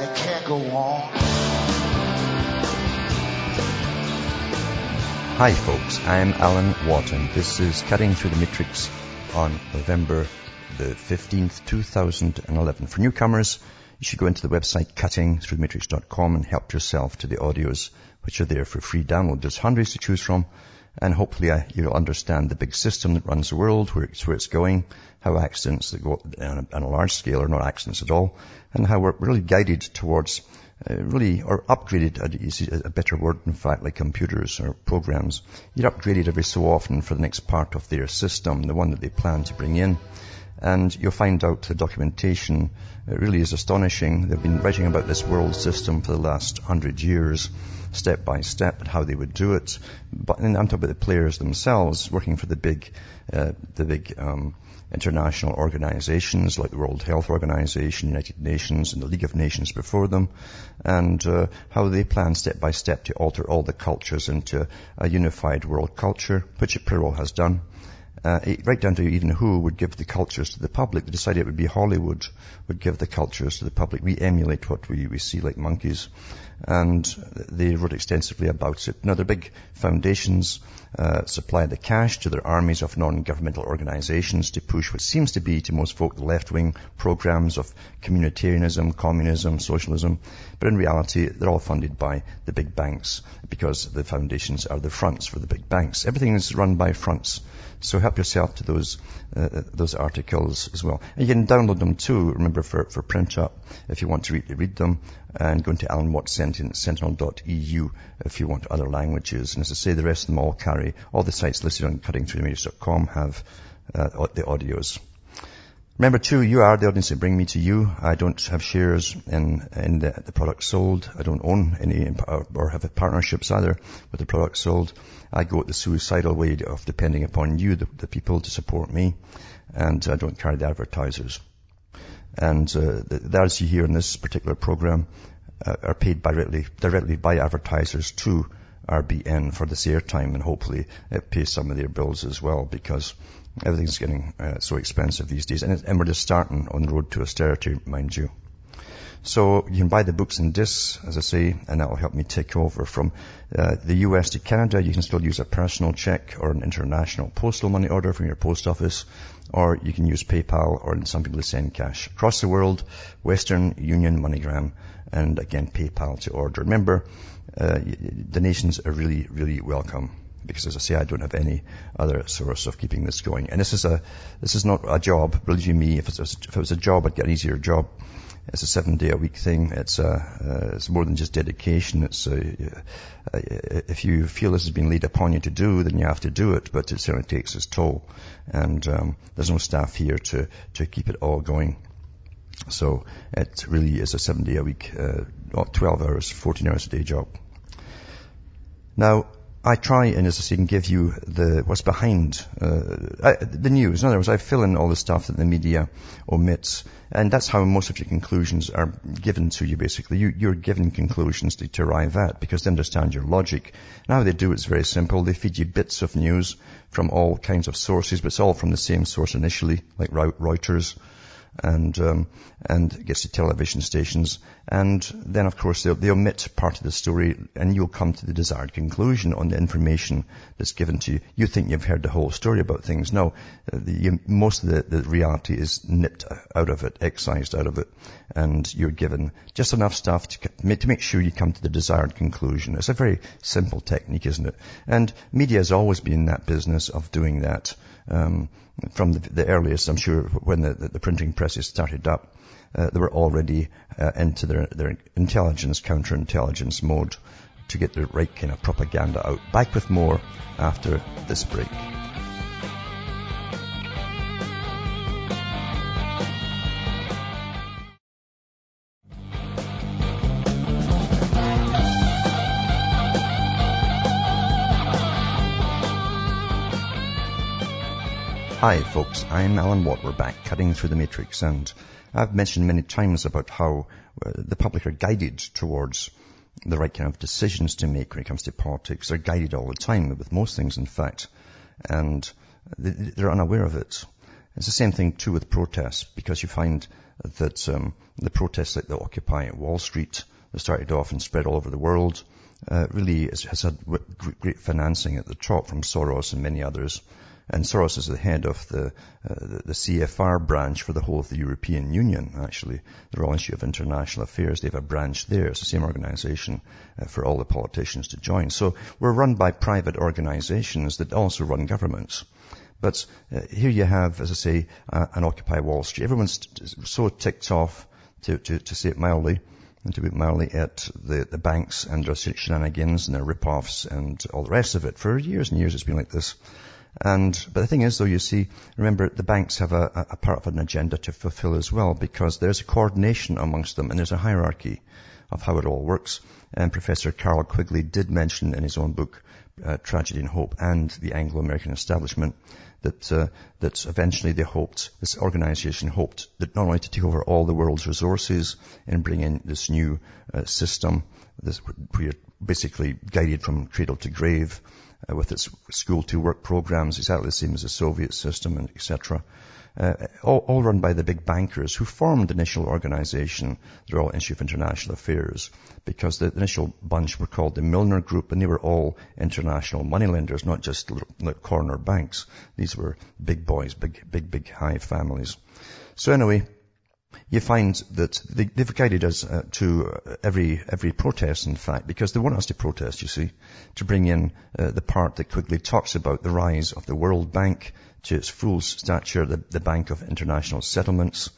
and it can't go on. Hi folks, I'm Alan Watson. This is Cutting Through the Matrix on November the 15th, 2011. For newcomers, you should go into the website cuttingthroughthematrix.com and help yourself to the audios which are there for free download. There's hundreds to choose from and hopefully you'll understand the big system that runs the world, where it's, where it's going, how accidents that go on a, on a large scale are not accidents at all, and how we're really guided towards uh, really, or upgraded, uh, a better word in fact, like computers or programs. You're upgraded every so often for the next part of their system, the one that they plan to bring in. And you'll find out the documentation it really is astonishing. They've been writing about this world system for the last hundred years, step by step, and how they would do it. But I'm talking about the players themselves, working for the big, uh, the big um, international organizations like the World Health Organization, United Nations, and the League of Nations before them, and uh, how they plan step by step to alter all the cultures into a unified world culture, which well has done uh, right down to even who would give the cultures to the public. They decided it would be Hollywood would give the cultures to the public. We emulate what we, we see like monkeys. And they wrote extensively about it. Now, their big foundations uh, supply the cash to their armies of non-governmental organizations to push what seems to be to most folk the left-wing programs of communitarianism, communism, socialism. But in reality, they're all funded by the big banks because the foundations are the fronts for the big banks. Everything is run by fronts. So help yourself to those uh, those articles as well. And you can download them too. Remember for for print up if you want to read, read them, and go into Alan Watt Sentinel.eu if you want other languages. And as I say, the rest of them all carry all the sites listed on cuttingthroughthematrix.com have uh, the audios. Remember too, you are the audience that bring me to you. I don't have shares in, in the, the sold. I don't own any or have partnerships either with the product sold. I go at the suicidal way of depending upon you, the, the people, to support me. And I don't carry the advertisers. And uh, the, those you hear in this particular program uh, are paid directly, directly by advertisers to RBN for this airtime and hopefully it pays some of their bills as well because Everything's getting uh, so expensive these days. And, and, we're just starting on the road to austerity, mind you. So you can buy the books and discs, as I say, and that will help me take over from uh, the US to Canada. You can still use a personal check or an international postal money order from your post office, or you can use PayPal, or some people send cash. Across the world, Western Union, MoneyGram, and again PayPal to order. Remember, uh, donations are really, really welcome because as I say, I don't have any other source of keeping this going. And this is a, this is not a job, believe you me, if, if it was a job, I'd get an easier job. It's a seven day a week thing. It's a, uh, it's more than just dedication. It's a, uh, if you feel this has been laid upon you to do, then you have to do it, but it certainly takes its toll. And, um, there's no staff here to, to keep it all going. So it really is a seven day a week, uh, 12 hours, 14 hours a day job. Now, I try and, as I say, can give you the what's behind uh, I, the news. In other words, I fill in all the stuff that the media omits, and that's how most of your conclusions are given to you. Basically, you, are given conclusions to, to, arrive at because they understand your logic. And how they do it's very simple. They feed you bits of news from all kinds of sources, but it's all from the same source initially, like Reuters and um, and gets to television stations, and then of course they, they omit part of the story, and you'll come to the desired conclusion on the information that's given to you. You think you've heard the whole story about things. No, the, you, most of the, the reality is nipped out of it, excised out of it, and you're given just enough stuff to, to make sure you come to the desired conclusion. It's a very simple technique, isn't it? And media has always been in that business of doing that. Um, from the, the, earliest, I'm sure, when the, the, printing presses started up, uh, they were already uh, into their, their intelligence, counterintelligence mode to get the right kind of propaganda out. Back with more after this break. Hi folks, I'm Alan Watt. We're back cutting through the matrix and I've mentioned many times about how uh, the public are guided towards the right kind of decisions to make when it comes to politics. They're guided all the time with most things in fact and they're unaware of it. It's the same thing too with protests because you find that um, the protests like the Occupy Wall Street that started off and spread all over the world uh, really has, has had great financing at the top from Soros and many others and Soros is the head of the, uh, the, the CFR branch for the whole of the European Union, actually. The Royal Institute of International Affairs, they have a branch there. It's the same organization uh, for all the politicians to join. So we're run by private organizations that also run governments. But uh, here you have, as I say, uh, an Occupy Wall Street. Everyone's so ticked off, to, to, to say it mildly, and to be mildly at the, the banks and their shenanigans and their rip-offs and all the rest of it. For years and years it's been like this. And, but the thing is though, you see, remember the banks have a, a part of an agenda to fulfill as well because there's a coordination amongst them and there's a hierarchy of how it all works. And Professor Carroll Quigley did mention in his own book, uh, Tragedy and Hope and the Anglo-American Establishment, that, uh, that eventually they hoped, this organization hoped that not only to take over all the world's resources and bring in this new uh, system, this, you're basically guided from cradle to grave, uh, with its school to work programs, exactly the same as the Soviet system, and etc. Uh, all, all, run by the big bankers who formed the initial organization, the Royal Institute of International Affairs, because the initial bunch were called the Milner Group, and they were all international moneylenders, not just little, little corner banks. These were big boys, big, big, big high families. So anyway, you find that they, have guided us uh, to uh, every every protest, in fact, because they want us to protest. You see, to bring in uh, the part that Quigley talks about the rise of the World Bank to its full stature, the, the Bank of International Settlements,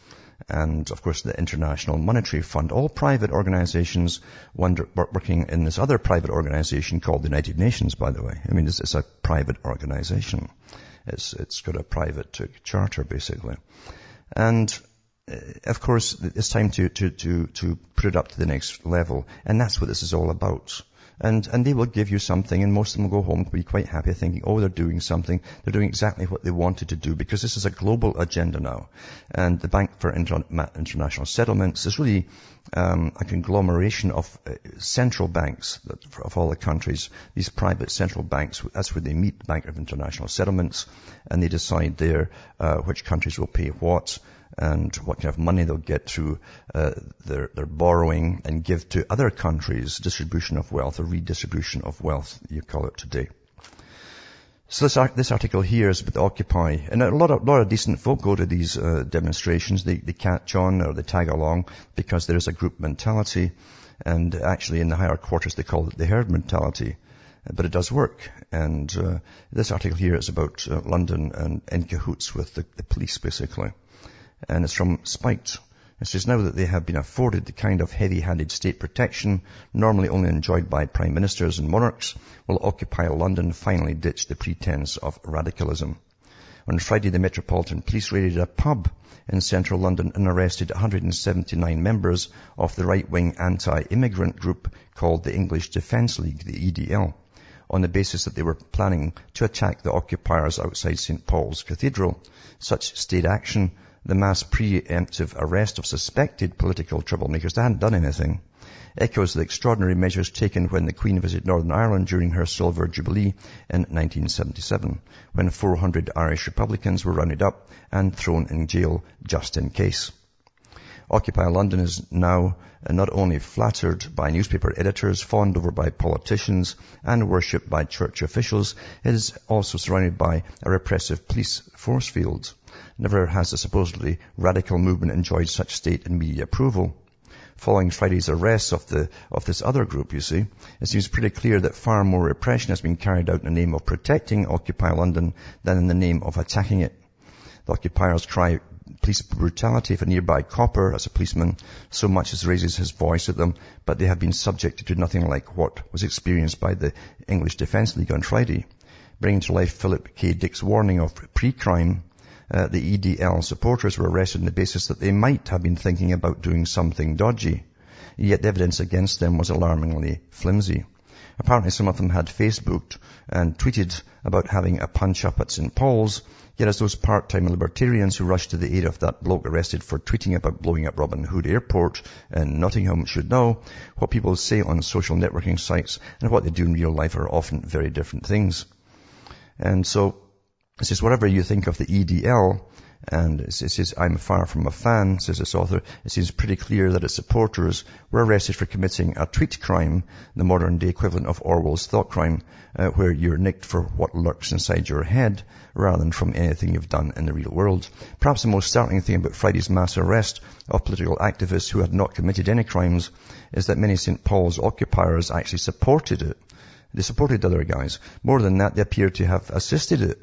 and of course the International Monetary Fund, all private organizations wonder, working in this other private organization called the United Nations, by the way. I mean, it's, it's a private organization. It's, it's got a private charter, basically. And of course, it's time to, to, to, to put it up to the next level. And that's what this is all about. And, and they will give you something and most of them will go home to be quite happy thinking, oh, they're doing something. They're doing exactly what they wanted to do because this is a global agenda now. And the Bank for Inter- International Settlements is really um, a conglomeration of uh, central banks that, of all the countries. These private central banks, that's where they meet, the Bank of International Settlements, and they decide there uh, which countries will pay what and what kind of money they'll get through uh, their, their borrowing and give to other countries, distribution of wealth or redistribution of wealth, you call it today. So this, this article here is about Occupy, and a lot of, lot of decent folk go to these uh, demonstrations. They, they catch on or they tag along because there is a group mentality, and actually in the higher quarters they call it the herd mentality. But it does work, and uh, this article here is about uh, London and in cahoots with the, the police, basically and it's from Spiked. It says now that they have been afforded the kind of heavy-handed state protection normally only enjoyed by prime ministers and monarchs, will Occupy London finally ditch the pretense of radicalism. On Friday, the Metropolitan Police raided a pub in central London and arrested 179 members of the right-wing anti-immigrant group called the English Defence League, the EDL, on the basis that they were planning to attack the occupiers outside St. Paul's Cathedral. Such state action the mass preemptive arrest of suspected political troublemakers. They hadn't done anything. Echoes the extraordinary measures taken when the Queen visited Northern Ireland during her Silver Jubilee in 1977, when 400 Irish Republicans were rounded up and thrown in jail just in case. Occupy London is now not only flattered by newspaper editors, fawned over by politicians, and worshipped by church officials, it is also surrounded by a repressive police force field. Never has a supposedly radical movement enjoyed such state and media approval. Following Friday's arrest of the, of this other group, you see, it seems pretty clear that far more repression has been carried out in the name of protecting Occupy London than in the name of attacking it. The occupiers cry police brutality if a nearby copper, as a policeman, so much as raises his voice at them, but they have been subjected to nothing like what was experienced by the English Defence League on Friday, bringing to life Philip K. Dick's warning of pre-crime uh, the EDL supporters were arrested on the basis that they might have been thinking about doing something dodgy. Yet the evidence against them was alarmingly flimsy. Apparently some of them had Facebooked and tweeted about having a punch up at St. Paul's, yet as those part-time libertarians who rushed to the aid of that bloke arrested for tweeting about blowing up Robin Hood Airport in Nottingham should know, what people say on social networking sites and what they do in real life are often very different things. And so, it says, whatever you think of the EDL, and it says, I'm far from a fan, says this author. It seems pretty clear that its supporters were arrested for committing a tweet crime, the modern day equivalent of Orwell's thought crime, uh, where you're nicked for what lurks inside your head rather than from anything you've done in the real world. Perhaps the most startling thing about Friday's mass arrest of political activists who had not committed any crimes is that many St. Paul's occupiers actually supported it. They supported the other guys. More than that, they appear to have assisted it.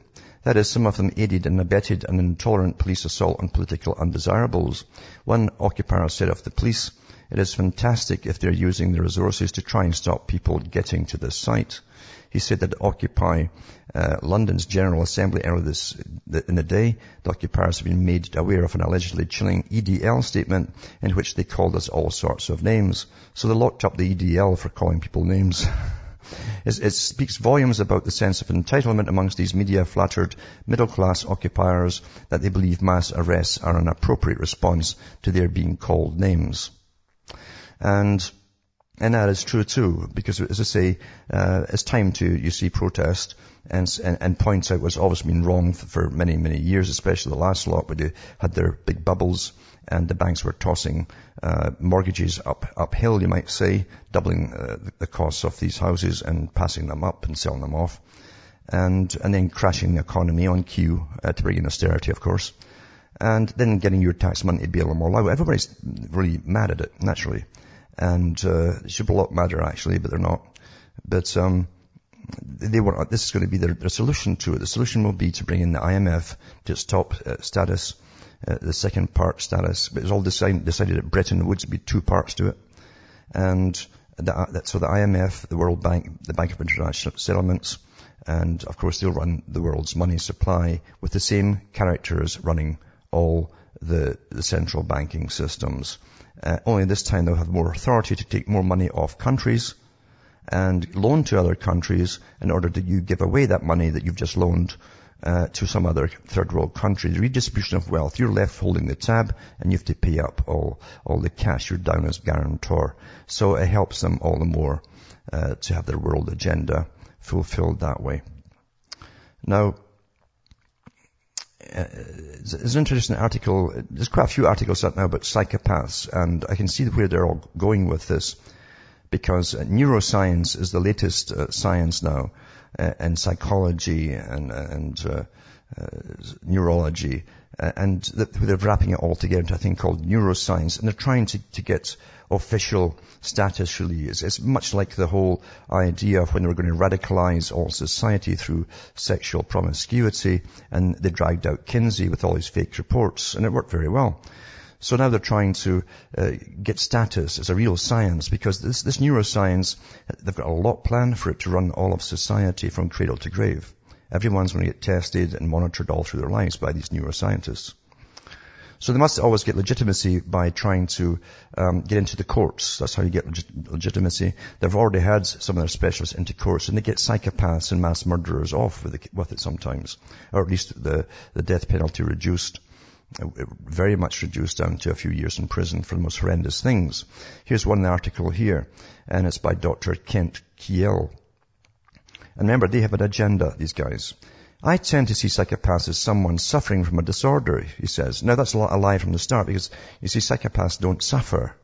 That is, some of them aided and abetted an intolerant police assault on political undesirables. One occupier said of the police, it is fantastic if they're using the resources to try and stop people getting to the site. He said that Occupy uh, London's General Assembly earlier this in the day, the occupiers have been made aware of an allegedly chilling EDL statement in which they called us all sorts of names. So they locked up the EDL for calling people names. It speaks volumes about the sense of entitlement amongst these media-flattered middle-class occupiers that they believe mass arrests are an appropriate response to their being called names. And and that is true too, because as I say, uh, it's time to, you see, protest and, and, and point out what's always been wrong for, many, many years, especially the last lot where they had their big bubbles and the banks were tossing uh, mortgages up uphill, you might say, doubling uh, the costs of these houses and passing them up and selling them off, and and then crashing the economy on cue uh, to bring in austerity, of course, and then getting your tax money to be a little more liable. Everybody's really mad at it, naturally and uh, they should be a lot madder actually, but they're not. But um, they want this is going to be their, their, solution to it. The solution will be to bring in the IMF to its top uh, status, uh, the second part status. But it's all decided, decided that Bretton Woods would be two parts to it, and the, so the IMF, the World Bank, the Bank of International Settlements, and of course they'll run the world's money supply with the same characters running all the, the central banking systems. Uh, only this time they'll have more authority to take more money off countries and loan to other countries in order that you give away that money that you've just loaned uh, to some other third world country. The redistribution of wealth. You're left holding the tab and you have to pay up all, all the cash. You're down as guarantor. So it helps them all the more uh, to have their world agenda fulfilled that way. Now, uh, there's an interesting article. There's quite a few articles out now about psychopaths, and I can see where they're all going with this, because neuroscience is the latest uh, science now, uh, and psychology and and uh, uh neurology, uh, and they're wrapping it all together into a thing called neuroscience, and they're trying to, to get official status really is. It's much like the whole idea of when they were going to radicalize all society through sexual promiscuity, and they dragged out Kinsey with all his fake reports, and it worked very well. So now they're trying to uh, get status as a real science because this, this neuroscience, they've got a lot planned for it to run all of society from cradle to grave. Everyone's going to get tested and monitored all through their lives by these neuroscientists. So they must always get legitimacy by trying to um, get into the courts. That's how you get legit- legitimacy. They've already had some of their specialists into courts, and they get psychopaths and mass murderers off with it, with it sometimes, or at least the, the death penalty reduced very much reduced down to a few years in prison for the most horrendous things. Here's one article here, and it's by Dr. Kent Kiehl. And remember, they have an agenda, these guys. I tend to see psychopaths as someone suffering from a disorder, he says. Now that's a lie from the start because you see psychopaths don't suffer.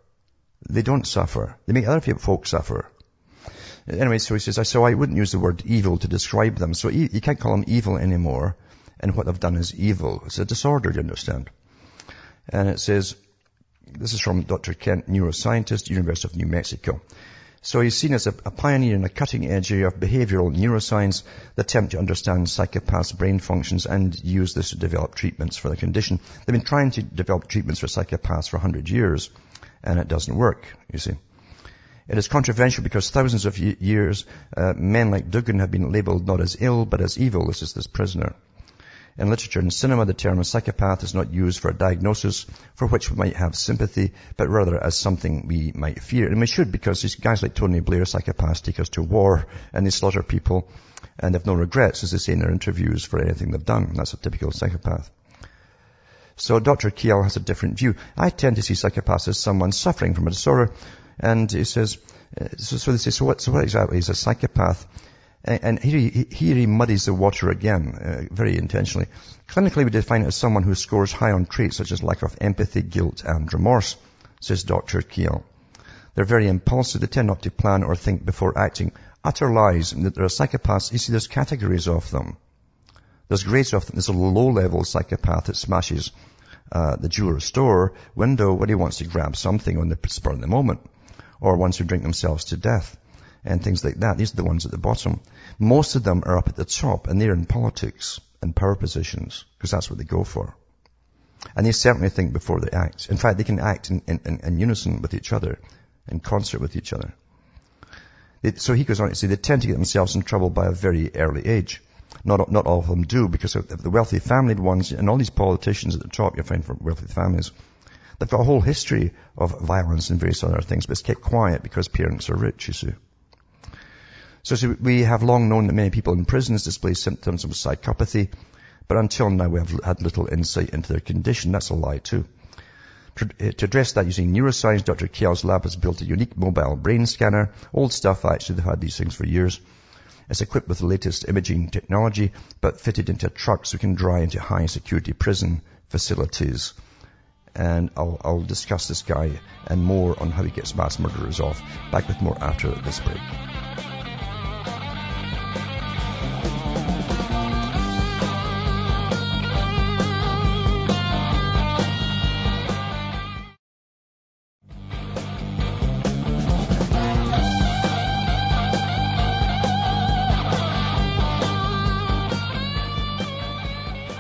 They don't suffer. They make other folk suffer. Anyway, so he says, so I wouldn't use the word evil to describe them. So you can't call them evil anymore. And what they've done is evil. It's a disorder, you understand? And it says, this is from Dr. Kent, neuroscientist, University of New Mexico. So he's seen as a, a pioneer in a cutting edge area of behavioral neuroscience, the attempt to understand psychopaths' brain functions and use this to develop treatments for the condition. They've been trying to develop treatments for psychopaths for 100 years, and it doesn't work, you see. It is controversial because thousands of years, uh, men like Dugan have been labeled not as ill, but as evil. This is this prisoner. In literature and cinema, the term psychopath is not used for a diagnosis for which we might have sympathy, but rather as something we might fear. And we should because these guys like Tony Blair, psychopaths, take us to war and they slaughter people and have no regrets, as they say in their interviews, for anything they've done. That's a typical psychopath. So Dr. Kiehl has a different view. I tend to see psychopaths as someone suffering from a disorder. And he says, uh, so, so they say, so what, so what exactly is a psychopath? And here he, here he muddies the water again, uh, very intentionally. Clinically, we define it as someone who scores high on traits such as lack of empathy, guilt, and remorse, says Dr. Kiehl. They're very impulsive. They tend not to plan or think before acting. Utter lies. And There are psychopaths. You see, there's categories of them. There's grades of them. There's a low-level psychopath that smashes uh, the jeweler store window when he wants to grab something on the spur of the moment, or wants to drink themselves to death and things like that. These are the ones at the bottom. Most of them are up at the top and they're in politics and power positions because that's what they go for. And they certainly think before they act. In fact, they can act in, in, in unison with each other, in concert with each other. So he goes on to say they tend to get themselves in trouble by a very early age. Not, not all of them do because of the wealthy family ones and all these politicians at the top you find from wealthy families. They've got a whole history of violence and various other things, but it's kept quiet because parents are rich, you see. So we have long known that many people in prisons display symptoms of psychopathy, but until now we have had little insight into their condition. That's a lie too. Eh, to address that using neuroscience, Dr. Kiehl's lab has built a unique mobile brain scanner. Old stuff, actually, they've had these things for years. It's equipped with the latest imaging technology, but fitted into a truck so it can drive into high security prison facilities. And I'll, I'll discuss this guy and more on how he gets mass murderers off. Back with more after this break.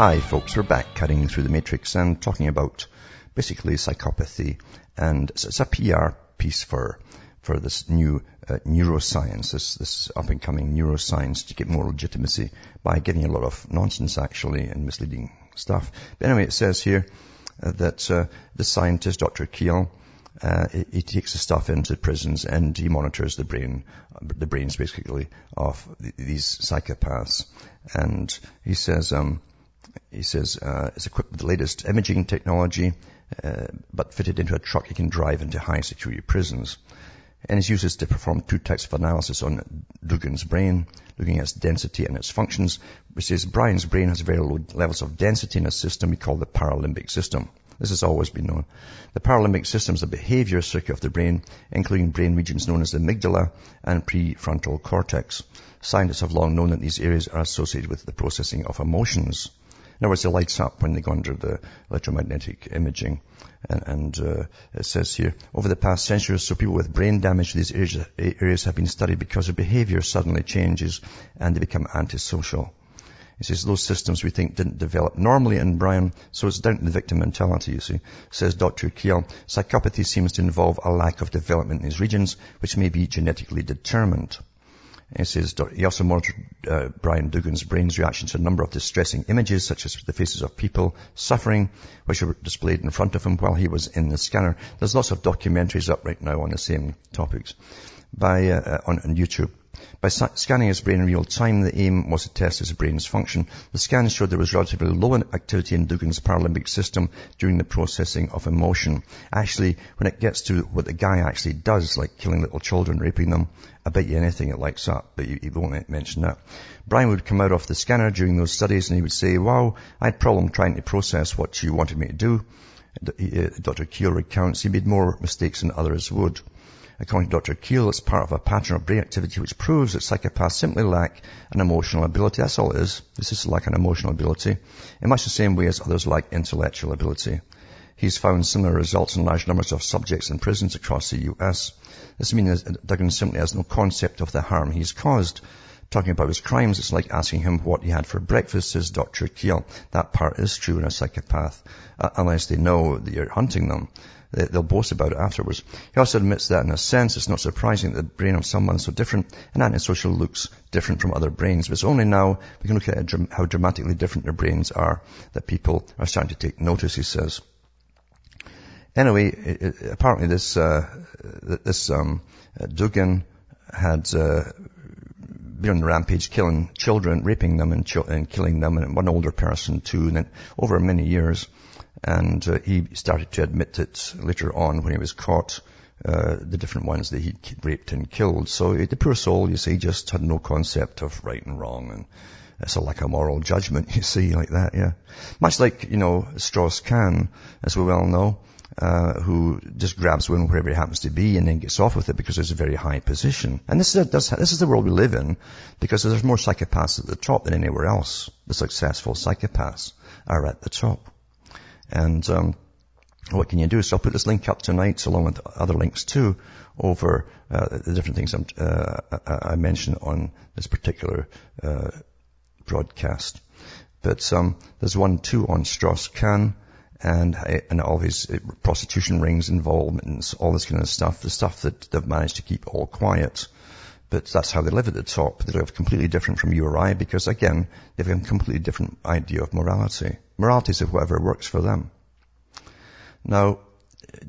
Hi folks, we're back cutting through the matrix and talking about basically psychopathy and it's a PR piece for for this new uh, neuroscience, this, this up and coming neuroscience to get more legitimacy by getting a lot of nonsense actually and misleading stuff. But anyway, it says here uh, that uh, the scientist, Dr. Kiehl, uh, he, he, takes the stuff into prisons and he monitors the brain, the brains basically of these psychopaths. And he says, um, he says uh, it's equipped with the latest imaging technology, uh, but fitted into a truck he can drive into high security prisons. And it used to perform two types of analysis on Dugan's brain, looking at its density and its functions, which says Brian's brain has very low levels of density in a system we call the paralimbic system. This has always been known. The paralimbic system is the behavior circuit of the brain, including brain regions known as the amygdala and prefrontal cortex. Scientists have long known that these areas are associated with the processing of emotions. In other words, it lights up when they go under the electromagnetic imaging. And, and uh, it says here, over the past century or so, people with brain damage to these areas, have been studied because their behavior suddenly changes and they become antisocial. He says those systems we think didn't develop normally in Brian, so it's down to the victim mentality, you see. Says Dr. Kiehl, psychopathy seems to involve a lack of development in these regions, which may be genetically determined. He says he also monitored uh, Brian Dugan's brain's reaction to a number of distressing images, such as the faces of people suffering, which were displayed in front of him while he was in the scanner. There's lots of documentaries up right now on the same topics by uh, uh on, on YouTube. By scanning his brain in real time, the aim was to test his brain's function. The scan showed there was relatively low activity in Dugan's paralimbic system during the processing of emotion. Actually, when it gets to what the guy actually does, like killing little children, raping them, I bet you anything it lights up, but you, won't mention that. Brian would come out of the scanner during those studies and he would say, wow, I had problem trying to process what you wanted me to do. Dr. Uh, Kiehl recounts he made more mistakes than others would. According to Dr. Kiehl, it's part of a pattern of brain activity which proves that psychopaths simply lack an emotional ability. That's all it is. This is like an emotional ability in much the same way as others lack intellectual ability. He's found similar results in large numbers of subjects in prisons across the US. This means that Dugan simply has no concept of the harm he's caused. talking about his crimes, it's like asking him what he had for breakfast, says Dr. Kiehl. That part is true in a psychopath, uh, unless they know that you're hunting them. They, they'll boast about it afterwards. He also admits that in a sense, it's not surprising that the brain of someone so different and antisocial looks different from other brains. But it's only now we can look at how dramatically different their brains are that people are starting to take notice, he says. Anyway, it, it, apparently this, uh, this, um, Dugan had, uh, been on the rampage, killing children, raping them and, ch- and killing them, and one older person too, and then over many years. And uh, he started to admit it later on when he was caught, uh, the different ones that he'd raped and killed. So the poor soul, you see, just had no concept of right and wrong, and it's a lack of moral judgment, you see, like that, yeah. Much like, you know, Strauss-Kahn, as we well know, uh, who just grabs women wherever he happens to be and then gets off with it because there's a very high position. And this is, a, this is the world we live in because there's more psychopaths at the top than anywhere else. The successful psychopaths are at the top. And um, what can you do? So I'll put this link up tonight along with other links too over uh, the different things uh, I mentioned on this particular uh, broadcast. But um, there's one too on Strauss-Kahn and, and all his uh, prostitution rings involvements, all this kind of stuff, the stuff that they've managed to keep all quiet. But that's how they live at the top. They live completely different from you or I because again, they have got a completely different idea of morality. Morality is whatever works for them. Now,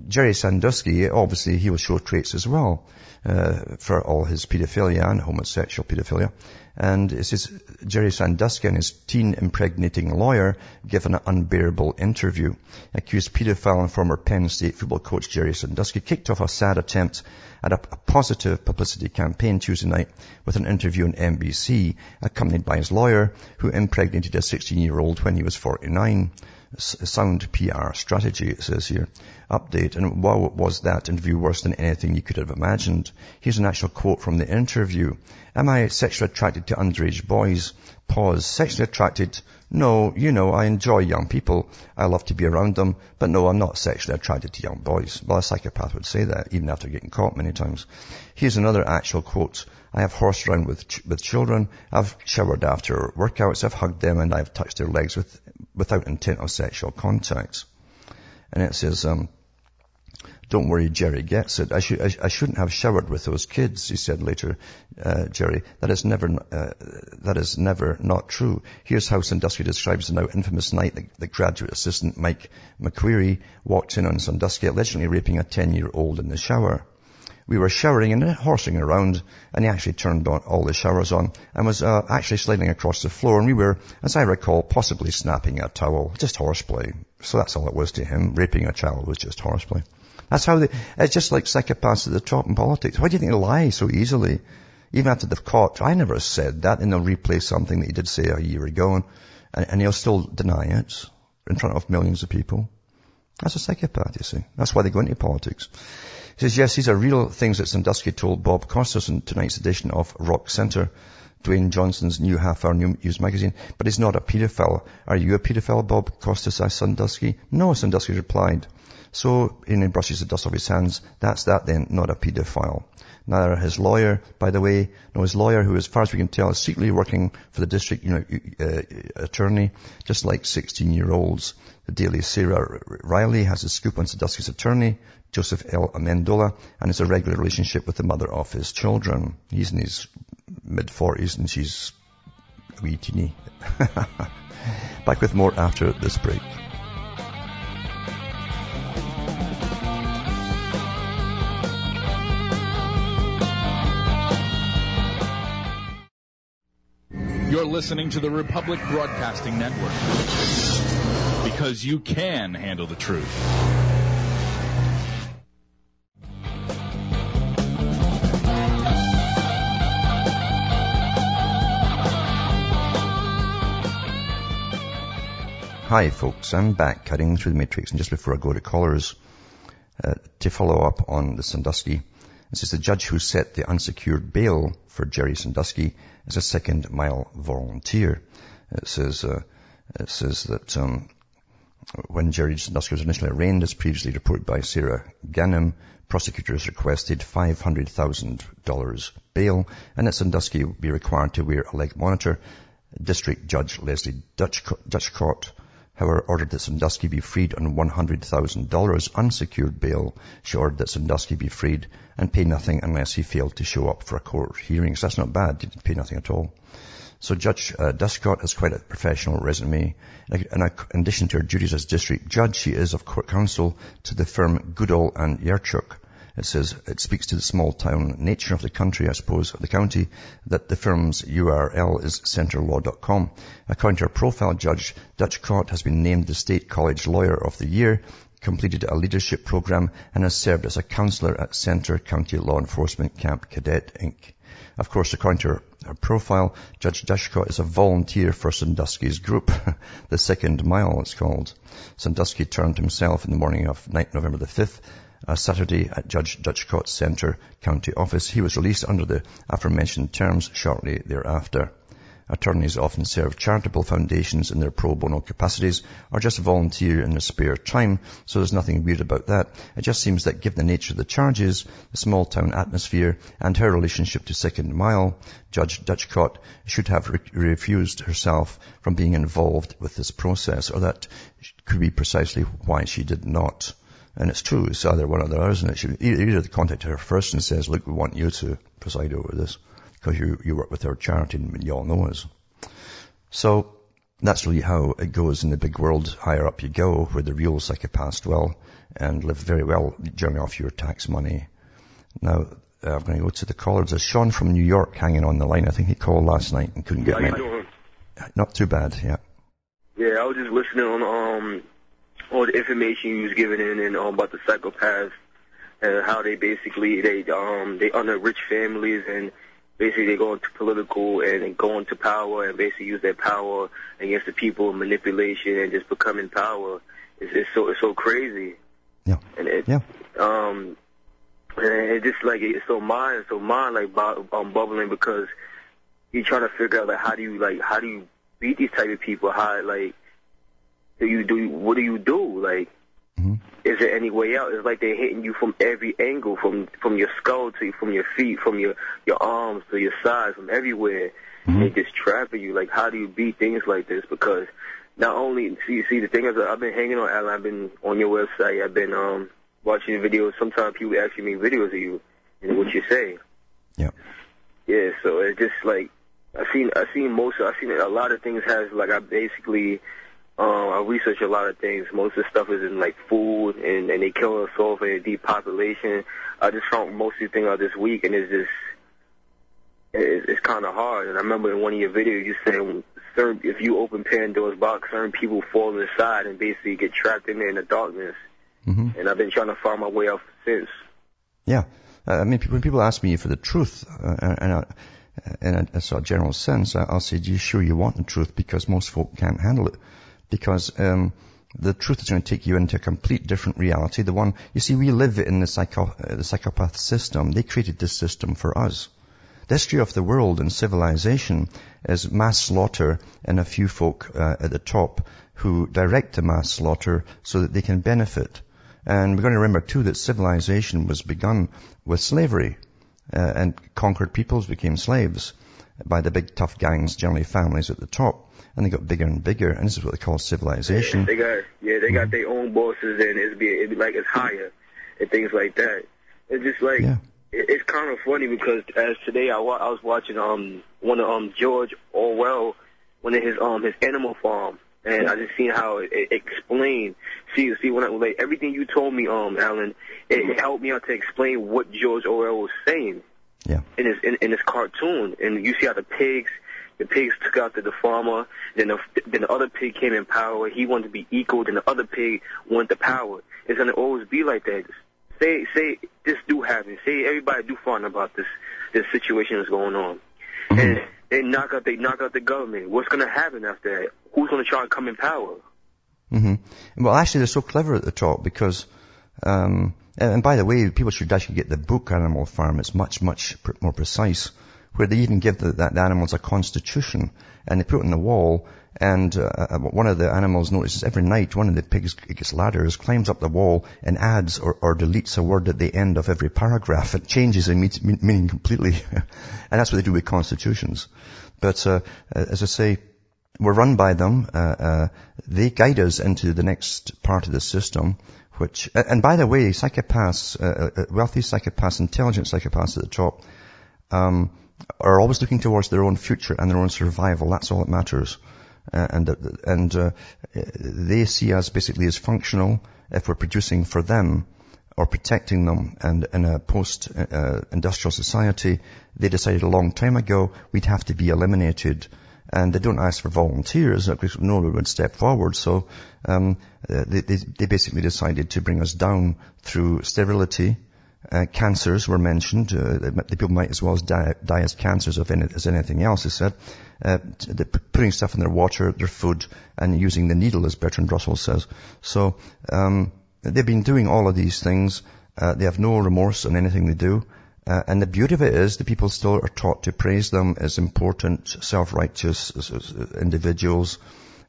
Jerry Sandusky, obviously he will show traits as well, uh, for all his pedophilia and homosexual pedophilia. And it says Jerry Sandusky and his teen impregnating lawyer give an unbearable interview. Accused pedophile and former Penn State football coach Jerry Sandusky kicked off a sad attempt at a, a positive publicity campaign Tuesday night with an interview on NBC, accompanied by his lawyer, who impregnated a 16-year-old when he was 49 sound PR strategy, it says here. Update. And wow, was that interview worse than anything you could have imagined? Here's an actual quote from the interview. Am I sexually attracted to underage boys? Pause. Sexually attracted? No, you know, I enjoy young people. I love to be around them. But no, I'm not sexually attracted to young boys. Well, a psychopath would say that, even after getting caught many times. Here's another actual quote. I have horsed around with, ch- with children. I've showered after workouts. I've hugged them and I've touched their legs with, without intent of sexual contact. And it says, um, don't worry, Jerry gets it. I, should, I, I, shouldn't have showered with those kids, he said later, uh, Jerry. That is never, uh, that is never not true. Here's how Sandusky describes the now infamous night that, that graduate assistant Mike McQueary walked in on Sandusky allegedly raping a 10-year-old in the shower we were showering and horsing around, and he actually turned on all the showers on and was uh, actually sliding across the floor, and we were, as I recall, possibly snapping a towel, just horseplay. So that's all it was to him. Raping a child was just horseplay. That's how they, it's just like psychopaths at the top in politics. Why do you think they lie so easily? Even after they've caught, I never said that, and they'll replay something that he did say a year ago, and, and he'll still deny it in front of millions of people. That's a psychopath, you see. That's why they go into politics. He says, yes, these are real things that Sandusky told Bob Costas in tonight's edition of Rock Center, Dwayne Johnson's new half-hour news magazine, but he's not a pedophile. Are you a pedophile, Bob Costas asked Sandusky. No, Sandusky replied. So, he brushes the dust off his hands. That's that then, not a pedophile. Neither his lawyer, by the way, no, his lawyer, who as far as we can tell is secretly working for the district you know, uh, attorney, just like 16-year-olds. The Daily Sarah Riley has a scoop on Sandusky's attorney, Joseph L. Amendola, and has a regular relationship with the mother of his children. He's in his mid-40s and she's a wee teeny. Back with more after this break. Listening to the Republic Broadcasting Network because you can handle the truth. Hi folks, I'm back cutting through the matrix and just before I go to callers, uh, to follow up on the Sandusky, this is the judge who set the unsecured bail for Jerry Sandusky as a second mile volunteer. It says, uh, it says that, um, when Jerry Sandusky was initially arraigned, as previously reported by Sarah Ganim, prosecutors requested $500,000 bail and that Sandusky would be required to wear a leg monitor. District Judge Leslie Dutchcot, however, ordered that Sandusky be freed on $100,000 unsecured bail. She ordered that Sandusky be freed and pay nothing unless he failed to show up for a court hearing. So that's not bad. He didn't pay nothing at all. So Judge uh, Dutchcot has quite a professional resume. In addition to her duties as district judge, she is of court counsel to the firm Goodall and Yurchak. It says it speaks to the small town nature of the country, I suppose, of the county, that the firm's URL is centerlaw.com. According to profile, Judge Dutch Dutchcot has been named the State College Lawyer of the Year, completed a leadership program, and has served as a counselor at Centre County Law Enforcement Camp Cadet, Inc. Of course, according to her, profile, Judge Dutchcot is a volunteer for Sandusky's group, the Second Mile it's called. Sandusky turned himself in the morning of night November the 5th, uh, Saturday at Judge Dutchcot's Centre County Office. He was released under the aforementioned terms shortly thereafter. Attorneys often serve charitable foundations in their pro bono capacities or just volunteer in their spare time, so there's nothing weird about that. It just seems that given the nature of the charges, the small town atmosphere, and her relationship to Second Mile, Judge Dutchcott should have re- refused herself from being involved with this process, or that could be precisely why she did not. And it's true, it's either one or the other, isn't it? She either contact her first and says, look, we want you to preside over this because you, you work with our charity and you all know us. So that's really how it goes in the big world. Higher up you go, where the real psychopaths dwell and live very well, generally off your tax money. Now, uh, I'm going to go to the callers. There's Sean from New York hanging on the line. I think he called last night and couldn't get me. Not too bad, yeah. Yeah, I was just listening on um all the information you was giving in and um, about the psychopaths and how they basically they um they under rich families and basically they go into political and, go into power and basically use their power against the people, manipulation and just becoming power. It's, it's so it's so crazy. Yeah. And it Yeah. um and it just like it's so mind so mind like bu- um, bubbling because you're trying to figure out like how do you like how do you beat these type of people? How like do you do what do you do like? Mhm. Is there any way out? It's like they're hitting you from every angle, from from your skull to from your feet, from your your arms to your sides, from everywhere. Mhm. They just trapping you. Like, how do you beat things like this? Because not only see see the thing is, I've been hanging on Alan. I've been on your website. I've been um watching your videos. Sometimes people actually make videos of you and what you say. Yeah. Yeah. So it's just like I've seen I've seen most I've seen a lot of things has like I basically um I research a lot of things. Most of the stuff is in like food and and they kill us off and depopulation. I just found most of the thing out this week and it's just it's, it's kind of hard. And I remember in one of your videos you said certain if you open Pandora's box, certain people fall inside and basically get trapped in there in the darkness. hmm And I've been trying to find my way out since. Yeah. Uh, I mean, when people ask me for the truth, uh, and, in a, a sort of general sense, I- I'll say, do you sure you want the truth? Because most folk can't handle it. Because, um, the truth is going to take you into a complete different reality. The one, you see, we live in the, psycho, uh, the psychopath system. They created this system for us. The history of the world and civilization is mass slaughter and a few folk uh, at the top who direct the mass slaughter so that they can benefit. And we're going to remember too that civilization was begun with slavery, uh, and conquered peoples became slaves by the big tough gangs, generally families at the top, and they got bigger and bigger, and this is what they call civilization. They got yeah, they got their own bosses and it's be it be like it's higher and things like that. It's just like Yeah. it, it's kind of funny because as today I, wa- I was watching um one of um George Orwell one of his um his Animal Farm and I just seen how it, it explained. See see when I like everything you told me um Alan it, it helped me out to explain what George Orwell was saying Yeah. in his in, in his cartoon, and you see how the pigs, the pigs took out the, the farmer, then the then the other pig came in power. He wanted to be equal, then the other pig wanted the power. It's gonna always be like that. Say say this do happen. Say everybody do find about this this situation that's going on, and they knock out they knock out the government. What's gonna happen after that? Who's gonna try to come in power? hmm Well, actually, they're so clever at the top because, um, and, by the way, people should actually get the book Animal Farm. It's much, much more precise where they even give the, the animals a constitution and they put it on the wall and uh, uh, one of the animals notices every night one of the pigs gets ladders, climbs up the wall and adds or, or deletes a word at the end of every paragraph. It changes the meaning completely. and that's what they do with constitutions. But uh, as I say, we're run by them. Uh, uh, they guide us into the next part of the system. Which, and by the way, psychopaths, uh, wealthy psychopaths, intelligent psychopaths at the top, um, are always looking towards their own future and their own survival. That's all that matters. Uh, and and uh, they see us basically as functional if we're producing for them or protecting them. And in a post-industrial uh, society, they decided a long time ago we'd have to be eliminated. And they don't ask for volunteers because no one would step forward. So um, they, they, they basically decided to bring us down through sterility, uh, cancers were mentioned. Uh, the people might as well die, die as cancers any, as anything else, they said. Uh, putting stuff in their water, their food, and using the needle, as Bertrand Russell says. So um, they've been doing all of these things. Uh, they have no remorse on anything they do. Uh, and the beauty of it is the people still are taught to praise them as important, self-righteous individuals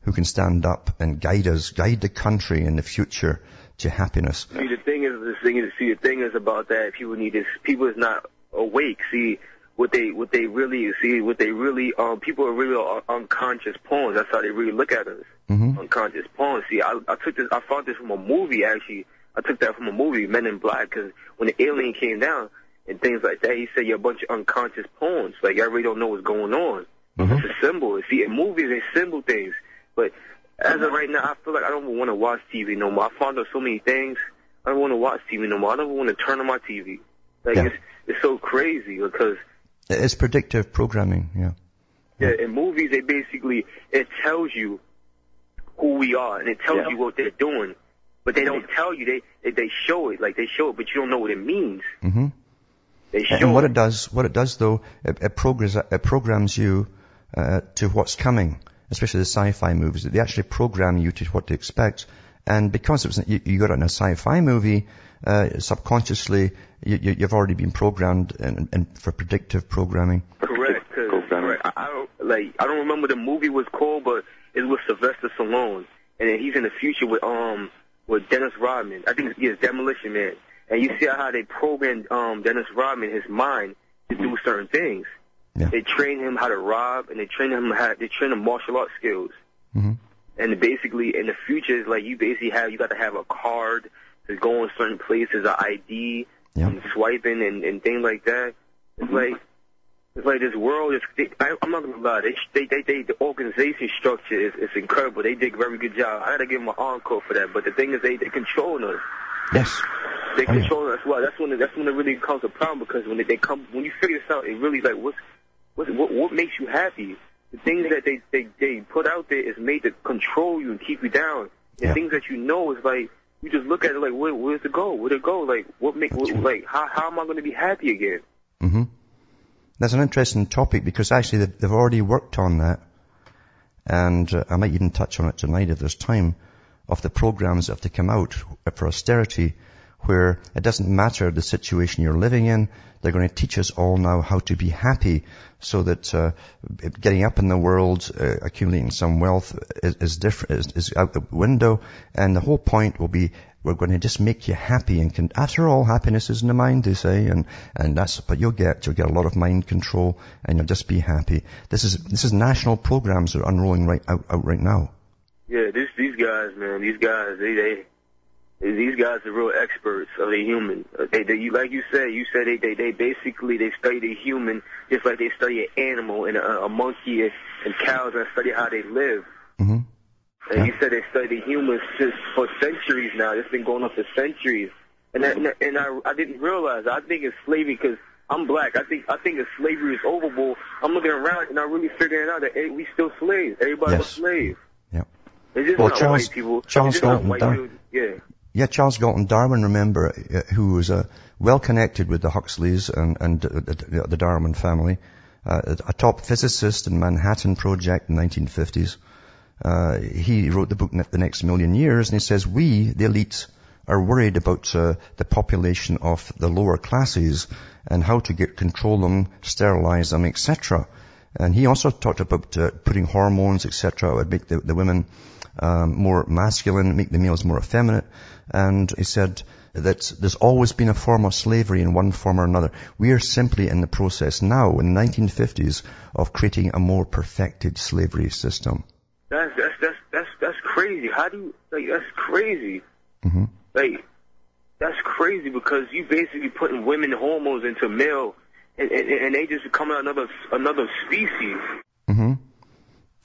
who can stand up and guide us, guide the country in the future to happiness. See, the thing is, the thing is, see, the thing is about that. People need this. People is not awake. See, what they, what they really see, what they really, um, people are really unconscious pawns. That's how they really look at us. Mm-hmm. Unconscious pawns. See, I, I took this, I found this from a movie actually. I took that from a movie, Men in Black, because when the alien came down and things like that, he said you're a bunch of unconscious pawns. Like everybody don't know what's going on. Mm-hmm. It's a symbol. See, in movies they symbol things, but as of right now, I feel like I don't want to watch TV no more. I found out so many things. I don't want to watch TV no more. I don't want to turn on my TV. Like yeah. it's it's so crazy because it's predictive programming. Yeah. Yeah. In movies, they basically it tells you who we are and it tells yeah. you what they're doing, but they don't tell you. They they, they show it like they show it, but you don't know what it means. Mm-hmm. They show and what it. it does, what it does though, it, it programs it programs you uh, to what's coming especially the sci-fi movies, they actually program you to what to expect. And because it was, you, you got it in a sci-fi movie, uh, subconsciously, you, have already been programmed in, in, for predictive programming. Correct. correct. I, I don't like. I don't remember the movie was called, but it was Sylvester Stallone, and then he's in the future with um with Dennis Rodman. I think it's Demolition Man. And you see how they programmed um Dennis Rodman, his mind, to do certain things. Yeah. They train him how to rob, and they train him how they train him martial arts skills. Mm-hmm. And basically, in the future, it's like you basically have you got to have a card to go in certain places, an ID, yeah. and swiping and and things like that. It's mm-hmm. like it's like this world is. They, I, I'm not gonna lie. They, they, they, they, the organization structure is, is incredible. They did a very good job. I gotta give them an encore for that. But the thing is, they they control us. Yes. They control us well. That's when it, that's when it really becomes a problem because when they, they come when you figure this out, it really like what's what, what, what makes you happy? The things that they, they, they put out there is made to control you and keep you down. The yeah. things that you know is like, you just look at it like, where, where's the goal? Where'd it go? Like, what make, what, like, how, how am I going to be happy again? Mm-hmm. That's an interesting topic because actually they've, they've already worked on that. And uh, I might even touch on it tonight if there's time of the programs have to come out for austerity where it doesn't matter the situation you're living in. They're going to teach us all now how to be happy so that uh, getting up in the world, uh, accumulating some wealth is, is different, is, is, out the window. And the whole point will be we're going to just make you happy. And can, after all, happiness is in the mind, they say, and and that's what you'll get. You'll get a lot of mind control, and you'll just be happy. This is this is national programs that are unrolling right out, out right now. Yeah, this, these guys, man, these guys, they they these guys are real experts of the human. They, they, like you said, you said they, they, they basically they study the human just like they study an animal and a, a monkey and, and cows and study how they live. Mm-hmm. And yeah. you said they study humans just for centuries now. It's been going on for centuries. And that, and I, I didn't realize. I think it's slavery because I'm black. I think I think if slavery is overboard, I'm looking around and I'm really figuring out that hey, we still slaves. Everybody's yes. a slave. Well, Charles. Charles Galton, yeah. Yeah, Charles Galton Darwin, remember, uh, who was uh, well connected with the Huxleys and, and uh, the, Darwin family, uh, a top physicist in Manhattan Project in the 1950s. Uh, he wrote the book The Next Million Years, and he says, we, the elite, are worried about uh, the population of the lower classes and how to get control them, sterilize them, etc. And he also talked about uh, putting hormones, etc., would make the, the women um, more masculine, make the males more effeminate. And he said that there's always been a form of slavery in one form or another. We are simply in the process now, in the 1950s, of creating a more perfected slavery system. That's that's that's that's that's crazy. How do you like? That's crazy. hmm Like that's crazy because you basically putting women hormones into male, and, and, and they just become another another species. hmm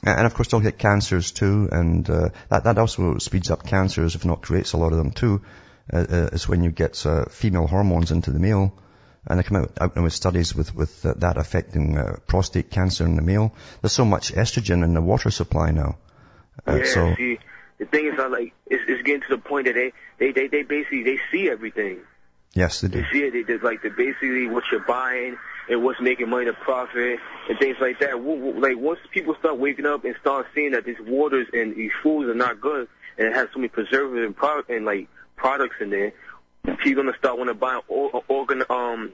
And of course they'll get cancers too, and uh, that, that also speeds up cancers, if not creates a lot of them too, uh, uh, is when you get uh, female hormones into the male. And they come out, out with studies with, with uh, that affecting uh, prostate cancer in the male. There's so much estrogen in the water supply now. Uh, yeah. so, See, the thing is, I like it's, it's getting to the point that they they they they basically they see everything. yes, they do. They see it. They, they like the basically what you're buying and what's making money to profit and things like that. Like once people start waking up and start seeing that these waters and these foods are not good and it has so many preservatives and product and like products in there, people gonna start want to buy or, organ um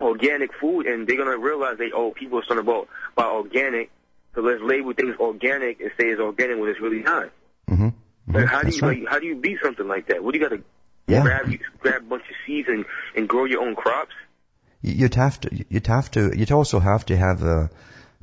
organic food and they're gonna realize they oh people are starting to buy, buy organic. So let's label things organic and say it's organic when it's really not. hmm Like how do That's you right. like, how do you be something like that? What do you gotta Yeah. grab grab a bunch of seeds and and grow your own crops? You'd have to, you'd have to, you'd also have to have uh,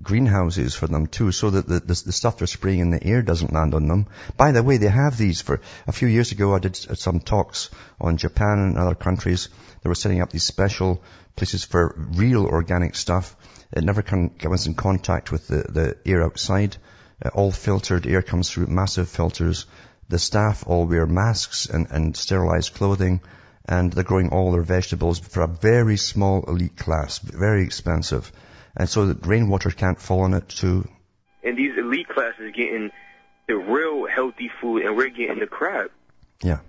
greenhouses for them too, so that the, the, the stuff they're spraying in the air doesn't land on them. By the way, they have these for, a few years ago I did some talks on Japan and other countries. They were setting up these special places for real organic stuff. It never comes in contact with the, the air outside. Uh, all filtered air comes through massive filters. The staff all wear masks and, and sterilized clothing and they're growing all their vegetables for a very small elite class, very expensive. And so that rainwater can't fall on it too. And these elite classes getting the real healthy food, and we're getting the crap. Yeah.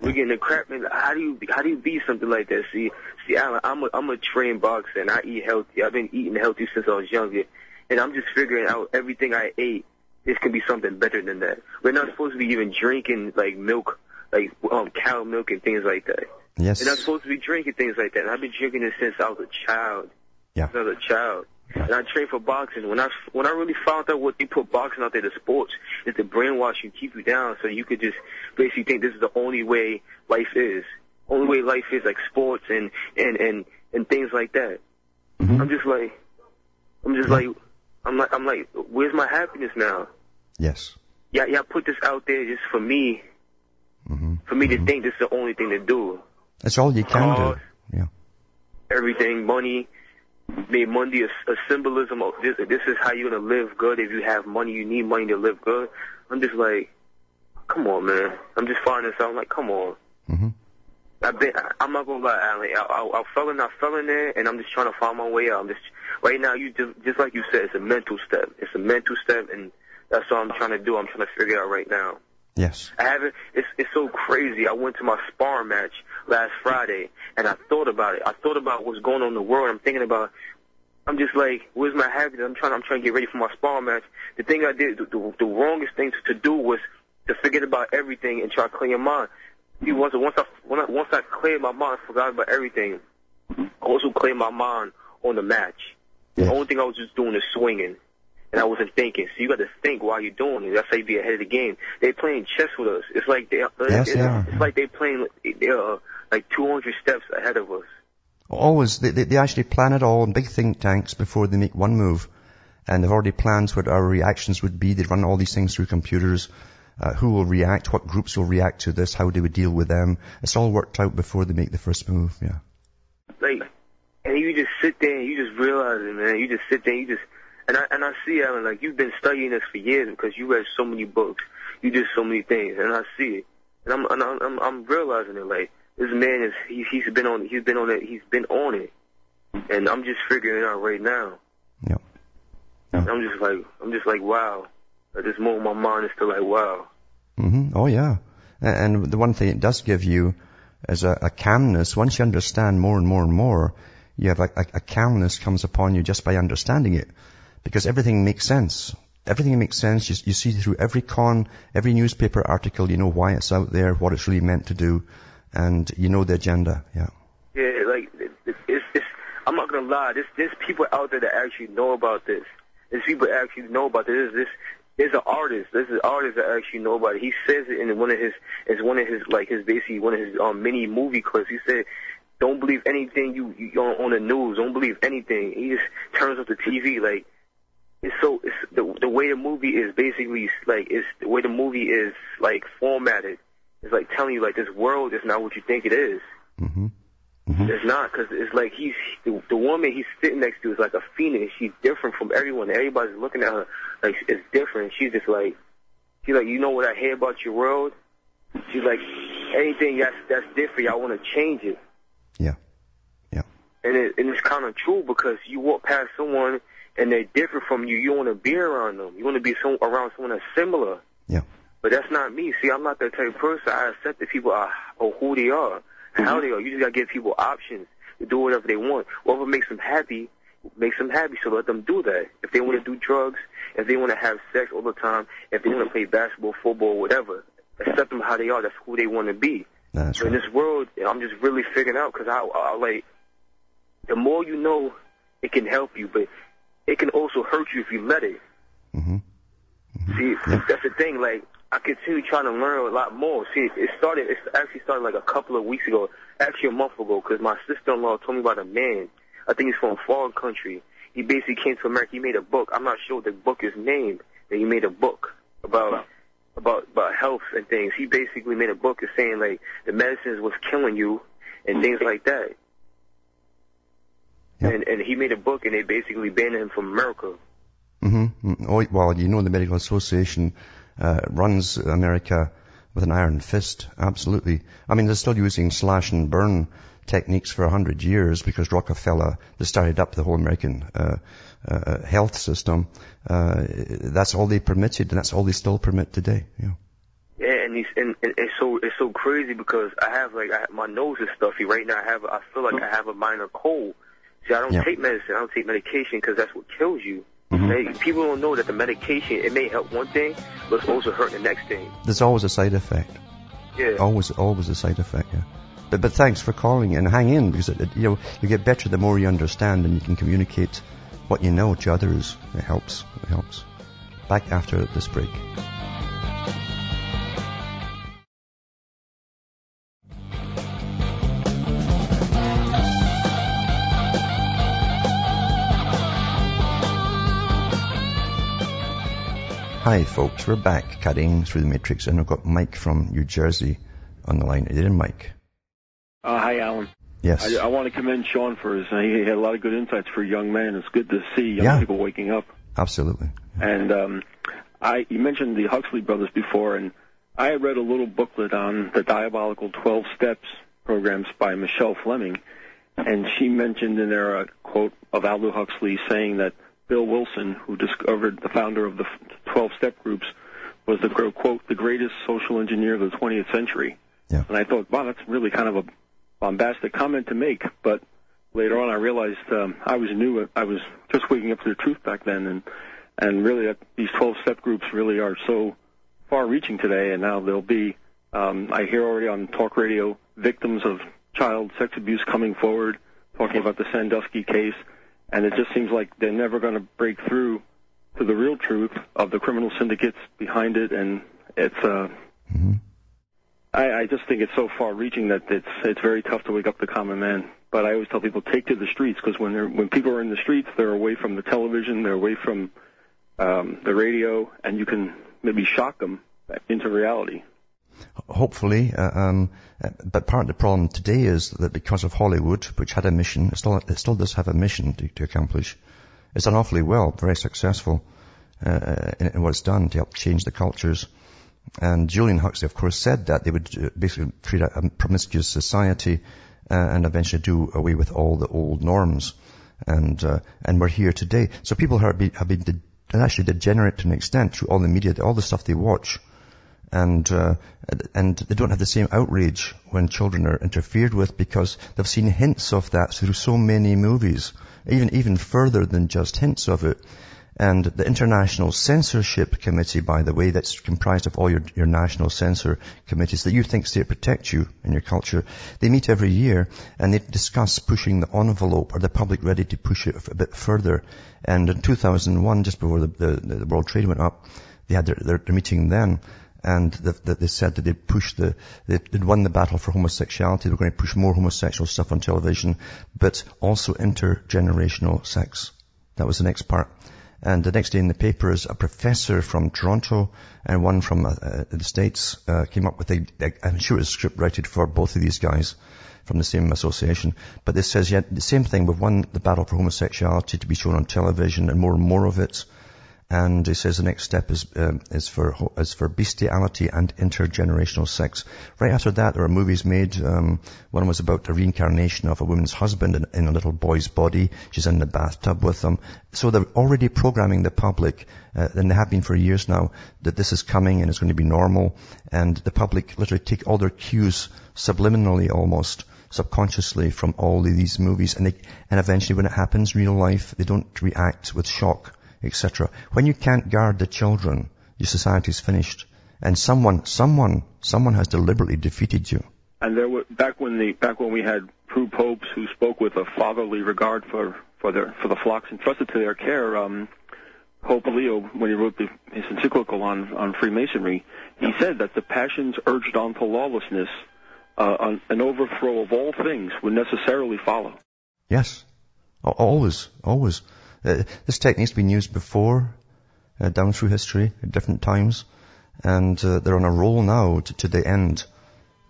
We're getting the crap. Man, how do you how do you be something like that? See, see, Alan, I'm a I'm a trained boxer, and I eat healthy. I've been eating healthy since I was younger, and I'm just figuring out everything I ate. This can be something better than that. We're not supposed to be even drinking like milk, like um cow milk and things like that. Yes. You're not supposed to be drinking things like that. And I've been drinking it since I was a child. Yeah. Since I was a child. And I trained for boxing. When I when I really found out what they put boxing out there, the sports, is to brainwash you, keep you down, so you could just basically think this is the only way life is. Only way life is like sports and and and and things like that. Mhm. I'm just like, I'm just like, I'm like, I'm like, where's my happiness now? Yes. Yeah, yeah, put this out there just for me, hmm for me to think this is the only thing to do. That's all you can do. Yeah. everything, money, made money a, a symbolism of this. This is how you're gonna live good. If you have money, you need money to live good. I'm just like, come on, man. I'm just finding this out. I'm like, come on. Mm-hmm. I've been. I- I'm not gonna lie, Alan. I, I, I fell in. I fell in there, and I'm just trying to find my way out. I'm just right now. You just, just like you said, it's a mental step. It's a mental step, and that's all I'm trying to do. I'm trying to figure out right now. Yes. I haven't. It's it's so crazy. I went to my spar match last Friday, and I thought about it. I thought about what's going on in the world. I'm thinking about. I'm just like, where's my happiness? I'm trying. I'm trying to get ready for my spar match. The thing I did, the, the, the wrongest thing to, to do was to forget about everything and try to clear your mind. See, once once I when I, once I cleared my mind, I forgot about everything. I also cleared my mind on the match. Yes. The only thing I was just doing is swinging. And I wasn't thinking. So you got to think while you're doing it. That's how you be ahead of the game. They playing chess with us. It's like they, Yes, it's, they are. it's like they playing uh, like 200 steps ahead of us. Always, they, they, they actually plan it all in big think tanks before they make one move. And they've already planned what our reactions would be. They run all these things through computers. Uh, who will react, what groups will react to this, how they would deal with them. It's all worked out before they make the first move, yeah. Like, and you just sit there and you just realize it, man. You just sit there and you just, and I, and I see, Alan, like you've been studying this for years because you read so many books. You did so many things and I see it. And I'm, and I'm, I'm, I'm realizing it, like, this man is, he, he's been on, he's been on it, he's been on it. And I'm just figuring it out right now. Yeah. And I'm just like, I'm just like, wow. At this moment, my mind is still like, wow. hmm Oh yeah. And the one thing it does give you is a, a calmness. Once you understand more and more and more, you have a, a, a calmness comes upon you just by understanding it. Because everything makes sense. everything makes sense. You, you see through every con, every newspaper article, you know why it's out there, what it's really meant to do, and you know the agenda. Yeah. Yeah, like it's, it's, it's I'm not gonna lie. There's there's people out there that actually know about this. There's people that actually know about this. There's this there's an artist. There's an artist that actually know about it. He says it in one of his is one of his like his basically one of his um, mini movie clips. He said, "Don't believe anything you you on, on the news. Don't believe anything." He just turns off the TV like it's so it's the the way the movie is basically like it's the way the movie is like formatted. It's like telling you like this world is not what you think it is. Mm-hmm. Mm-hmm. It's not because it's like he's the, the woman he's sitting next to is like a phoenix. She's different from everyone. Everybody's looking at her like it's different. She's just like she's like you know what I hear about your world. She's like anything that's that's different. I want to change it. Yeah, yeah. And it, and it's kind of true because you walk past someone and they're different from you. You want to be around them. You want to be some, around someone that's similar. Yeah. But that's not me. See, I'm not that type of person. I accept the people are, or who they are, mm-hmm. how they are. You just gotta give people options to do whatever they want. Whatever makes them happy, makes them happy. So let them do that. If they want to do drugs, if they want to have sex all the time, if they want to play basketball, football, whatever, accept them how they are. That's who they want to be. That's so right. in this world, I'm just really figuring out because I, I like the more you know, it can help you, but it can also hurt you if you let it. Mm-hmm. Mm-hmm. See, yeah. that's the thing. Like I continue trying to learn a lot more. See, it started. It actually started like a couple of weeks ago, actually a month ago, because my sister-in-law told me about a man. I think he's from a foreign country. He basically came to America. He made a book. I'm not sure what the book is named. But he made a book about about about health and things. He basically made a book of saying like the medicines was killing you and things like that. Yep. And and he made a book and they basically banned him from America. Mm-hmm. Oh, well, you know the Medical Association uh, runs America with an iron fist. Absolutely. I mean, they're still using slash and burn techniques for a hundred years because Rockefeller, started up the whole American uh, uh, health system. Uh, that's all they permitted, and that's all they still permit today. Yeah. Yeah, and, he's, and, and it's so it's so crazy because I have like I my nose is stuffy right now. I have I feel like I have a minor cold. See, I don't Yeah. take medicine. I don't take medication because that's what kills you. Mhm. Like, people don't know that the medication it may help one thing, but it's also hurt the next thing. There's always a side effect. Yeah. Always, always a side effect. Yeah. But but thanks for calling and hang in because it, it, you know you get better the more you understand and you can communicate what you know to others. It helps. It helps. Back after this break. Hi folks, we're back cutting through the matrix and I've got Mike from New Jersey on the line. Are you there, Mike? Uh, hi, Alan. Yes. I, I want to commend Sean for his. He had a lot of good insights for a young men. It's good to see young Yeah. people waking up. Absolutely. And um, I, you mentioned the Huxley brothers before, and I read a little booklet on the diabolical 12 steps programs by Michelle Fleming, and she mentioned in there a quote of Aldous Huxley saying that Bill Wilson, who discovered the founder of the 12 step groups, was the quote the greatest social engineer of the 20th century. Yeah. And I thought, wow, that's really kind of a bombastic comment to make, but later on I realized um, I was new. I was just waking up to the truth back then, and and really that these 12 step groups really are so far-reaching today, and now they'll be. Um, I hear already on talk radio victims of child sex abuse coming forward, talking about the Sandusky case, and it just seems like they're never going to break through to the real truth of the criminal syndicates behind it, and it's. Uh, Mhm. I, I just think it's so far-reaching that it's it's very tough to wake up the common man. But I always tell people take to the streets because when they're when people are in the streets, they're away from the television, they're away from um, the radio, and you can maybe shock them into reality. Hopefully, uh, um, uh, but part of the problem today is that because of Hollywood, which had a mission, it still, it still does have a mission to, to accomplish. It's done awfully well, very successful uh, in, in what it's done to help change the cultures. And Julian Huxley, of course, said that they would uh, basically create a, a promiscuous society uh, and eventually do away with all the old norms. And uh, and we're here today. So people have been, have been de- actually degenerate to an extent through all the media, all the stuff they watch and uh, and they don't have the same outrage when children are interfered with because they've seen hints of that through so many movies, even even further than just hints of it. And the International Censorship Committee, by the way, that's comprised of all your, your national censor committees that you think state protect you and your culture, they meet every year and they discuss pushing the envelope. or the public ready to push it a bit further? And in 2001, just before the, the, the World Trade went up, they had their, their, their meeting then and the, they said that they'd pushed the, they'd won the battle for homosexuality. They were going to push more homosexual stuff on television, but also intergenerational sex. That was the next part. And the next day in the papers, a professor from Toronto and one from uh, uh, the States uh, came up with a, I'm sure it was script written for both of these guys from the same association. But this says, yeah, the same thing. We've won the battle for homosexuality to be shown on television and more and more of it. And he says the next step is, um, is for, is for bestiality and intergenerational sex. Right after that, there are movies made. Um, one was about the reincarnation of a woman's husband in, in, a little boy's body. She's in the bathtub with them. So they're already programming the public, uh, and they have been for years now, that this is coming and it's going to be normal. And the public literally take all their cues subliminally almost subconsciously from all of these movies and they, and eventually when it happens in real life, they don't react with shock etc. When you can't guard the children, your society's finished. And someone, someone, someone has deliberately defeated you. And there were back when the back when we had true popes who spoke with a fatherly regard for for their for the flocks entrusted to their care. Um, Pope Leo, when he wrote the, his encyclical on on Freemasonry, he said that the passions urged on to lawlessness, uh, an overthrow of all things would necessarily follow. Yes, always, always. Uh, this technique's been used before, uh, down through history at different times, and uh, they're on a roll now to, to, the end.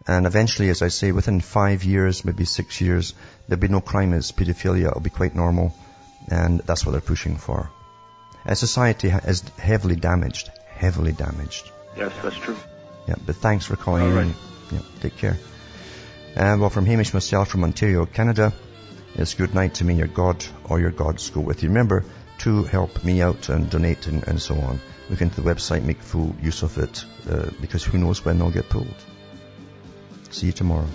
And eventually, as I say, within five years, maybe six years, there'll be no crime as pedophilia. It'll be quite normal, and that's what they're pushing for. And society is heavily damaged, heavily damaged. Yes, that's true. Yeah, but thanks for calling All in. Right. Yeah, take care. Uh, well, from Hamish myself from Ontario, Canada. It's good night to me, your God or your gods go with you. Remember to help me out and donate and, and so on. Look into the website, make full use of it, uh, because who knows when they'll get pulled. See you tomorrow.